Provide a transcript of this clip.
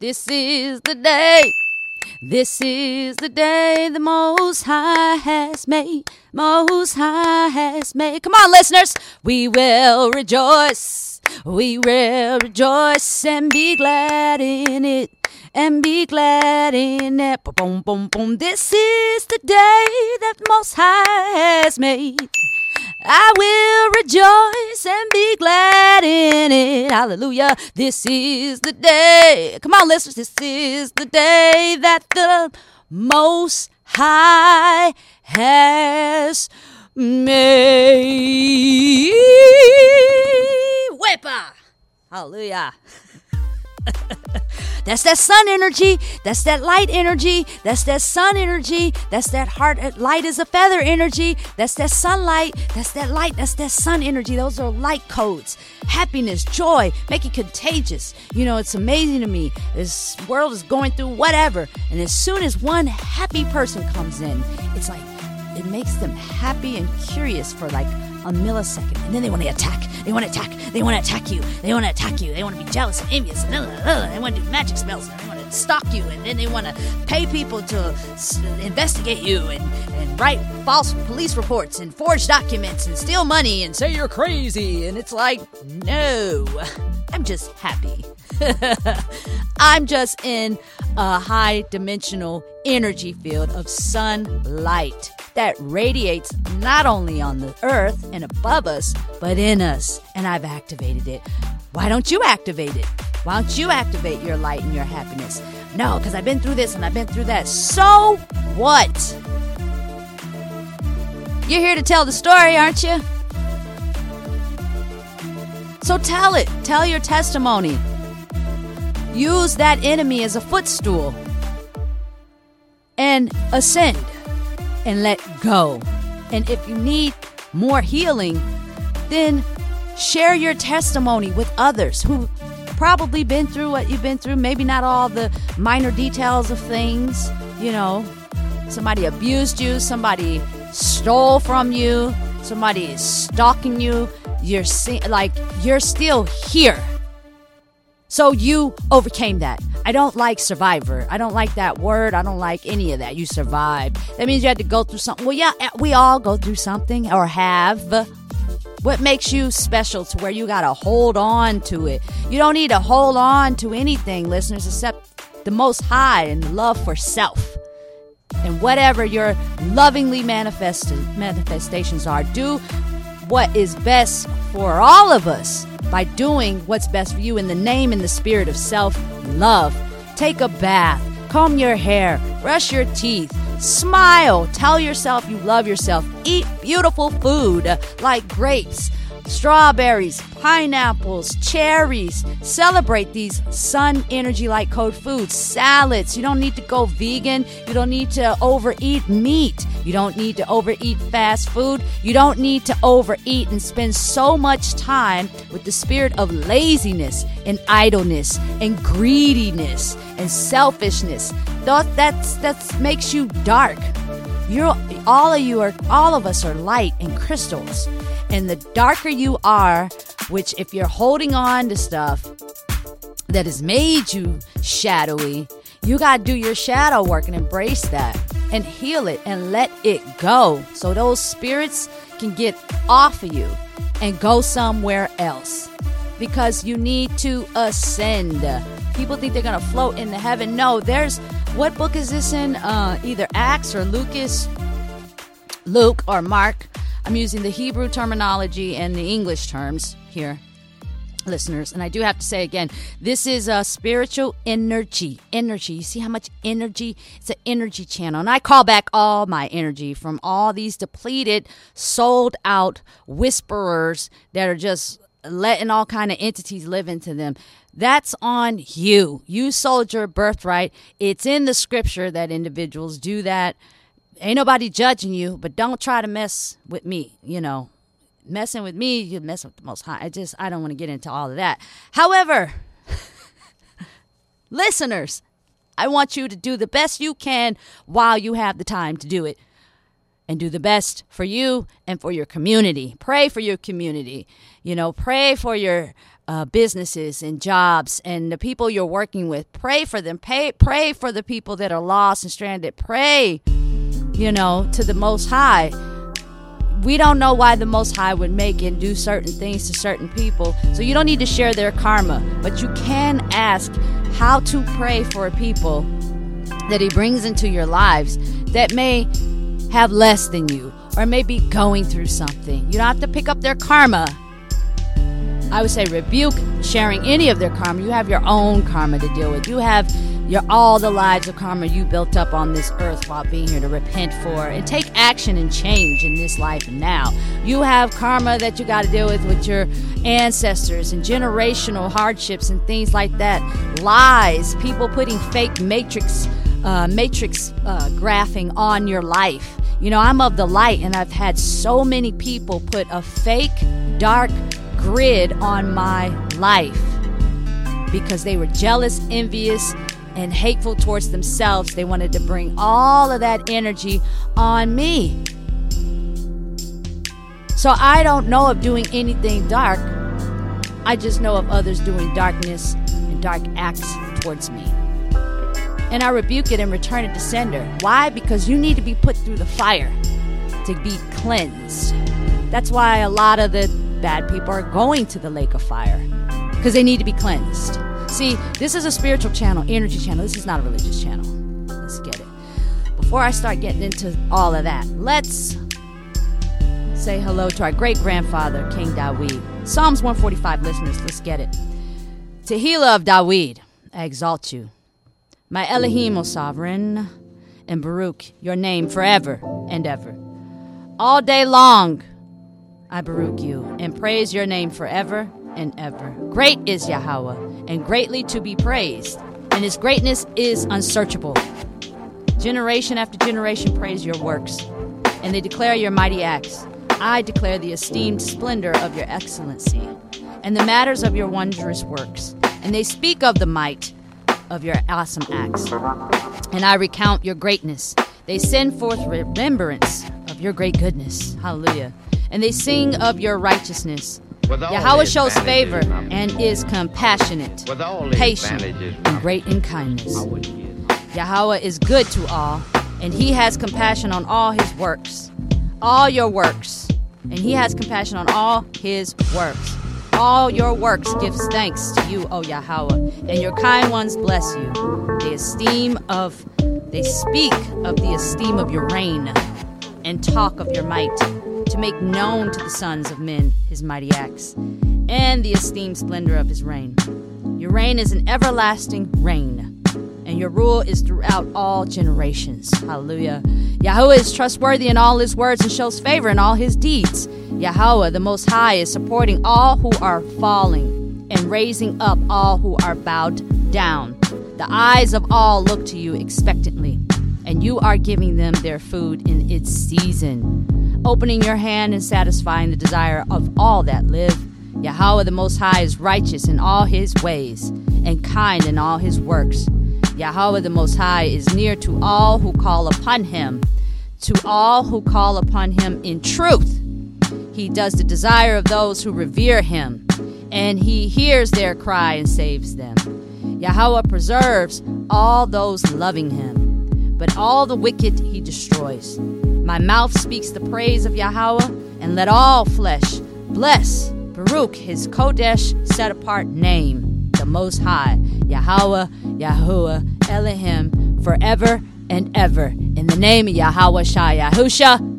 This is the day. This is the day the Most High has made. Most High has made. Come on, listeners. We will rejoice. We will rejoice and be glad in it. And be glad in it. Boom, boom, boom. This is the day that Most High has made. I will rejoice and be glad in it. Hallelujah. This is the day. Come on, listeners. This is the day that the Most High has made. Whipper. Hallelujah. That's that sun energy. That's that light energy. That's that sun energy. That's that heart uh, light as a feather energy. That's that sunlight. That's that light. That's that sun energy. Those are light codes. Happiness, joy, make it contagious. You know, it's amazing to me. This world is going through whatever. And as soon as one happy person comes in, it's like it makes them happy and curious for like a millisecond, and then they want to attack. They want to attack. They want to attack you. They want to attack you. They want to be jealous and envious. And uh, uh, they want to do magic spells. And stalk you, and then they want to pay people to s- investigate you and, and write false police reports and forge documents and steal money and say you're crazy. And it's like, no, I'm just happy. I'm just in a high dimensional energy field of sunlight that radiates not only on the earth and above us, but in us. And I've activated it. Why don't you activate it? Why don't you activate your light and your happiness? No, because I've been through this and I've been through that. So what? You're here to tell the story, aren't you? So tell it. Tell your testimony. Use that enemy as a footstool and ascend and let go. And if you need more healing, then share your testimony with others who probably been through what you've been through, maybe not all the minor details of things, you know. Somebody abused you, somebody stole from you, somebody is stalking you. You're se- like you're still here. So you overcame that. I don't like survivor. I don't like that word. I don't like any of that. You survived. That means you had to go through something. Well, yeah, we all go through something or have. What makes you special to where you got to hold on to it? You don't need to hold on to anything, listeners, except the most high and love for self. And whatever your lovingly manifested manifestations are, do what is best for all of us by doing what's best for you in the name and the spirit of self love. Take a bath, comb your hair, brush your teeth, smile, tell yourself you love yourself, eat beautiful food like grapes. Strawberries, pineapples, cherries. Celebrate these sun energy light code foods, salads. You don't need to go vegan. You don't need to overeat meat. You don't need to overeat fast food. You don't need to overeat and spend so much time with the spirit of laziness and idleness and greediness and selfishness. That that's that makes you dark. You're all of you are all of us are light and crystals. And the darker you are, which if you're holding on to stuff that has made you shadowy, you got to do your shadow work and embrace that and heal it and let it go so those spirits can get off of you and go somewhere else because you need to ascend. People think they're going to float into heaven. No, there's what book is this in? Uh, either Acts or Lucas, Luke or Mark. I'm using the Hebrew terminology and the English terms here listeners. And I do have to say again, this is a spiritual energy. Energy. You see how much energy? It's an energy channel. And I call back all my energy from all these depleted, sold out whisperers that are just letting all kind of entities live into them. That's on you. You sold your birthright. It's in the scripture that individuals do that. Ain't nobody judging you, but don't try to mess with me, you know messing with me, you mess with the most high. I just, I don't want to get into all of that. However, listeners, I want you to do the best you can while you have the time to do it. And do the best for you and for your community. Pray for your community. You know, pray for your uh, businesses and jobs and the people you're working with. Pray for them. Pray, pray for the people that are lost and stranded. Pray, you know, to the Most High. We don't know why the Most High would make and do certain things to certain people. So you don't need to share their karma, but you can ask how to pray for people that He brings into your lives that may have less than you or maybe going through something. You don't have to pick up their karma I would say rebuke sharing any of their karma. You have your own karma to deal with. You have your all the lives of karma you built up on this earth while being here to repent for and take action and change in this life and now. You have karma that you got to deal with with your ancestors and generational hardships and things like that. Lies, people putting fake matrix uh, matrix uh, graphing on your life. You know, I'm of the light, and I've had so many people put a fake dark grid on my life because they were jealous, envious, and hateful towards themselves. They wanted to bring all of that energy on me. So I don't know of doing anything dark. I just know of others doing darkness and dark acts towards me. And I rebuke it and return it to sender. Why? Because you need to be put through the fire to be cleansed. That's why a lot of the bad people are going to the lake of fire because they need to be cleansed. See, this is a spiritual channel, energy channel. This is not a religious channel. Let's get it. Before I start getting into all of that, let's say hello to our great grandfather, King Dawid. Psalms 145 listeners, let's get it. Tehillah of Dawid, I exalt you. My Elohim, O sovereign, and Baruch, your name forever and ever. All day long, I baruch you and praise your name forever and ever. Great is Yahweh and greatly to be praised, and his greatness is unsearchable. Generation after generation praise your works, and they declare your mighty acts. I declare the esteemed splendor of your excellency and the matters of your wondrous works, and they speak of the might of your awesome acts. And I recount your greatness. They send forth remembrance of your great goodness. Hallelujah and they sing of your righteousness. Yahweh shows favor and is compassionate, patient, and great in kindness. Yahweh is good to all, and he has compassion on all his works, all your works, and he has compassion on all his works. All your works gives thanks to you, O Yahweh, and your kind ones bless you. They esteem of, they speak of the esteem of your reign, and talk of your might to make known to the sons of men his mighty acts and the esteemed splendor of his reign. Your reign is an everlasting reign, and your rule is throughout all generations. Hallelujah. Yahweh is trustworthy in all his words and shows favor in all his deeds. Yahweh, the Most High, is supporting all who are falling and raising up all who are bowed down. The eyes of all look to you expectantly, and you are giving them their food in its season opening your hand and satisfying the desire of all that live. Yahweh the Most High is righteous in all his ways and kind in all his works. Yahweh the Most High is near to all who call upon him, to all who call upon him in truth. He does the desire of those who revere him, and he hears their cry and saves them. Yahweh preserves all those loving him, but all the wicked he destroys. My mouth speaks the praise of Yahweh, and let all flesh bless Baruch, his Kodesh set apart name, the Most High, Yahweh, Yahuwah, Elohim, forever and ever. In the name of Yahawashi Yahusha,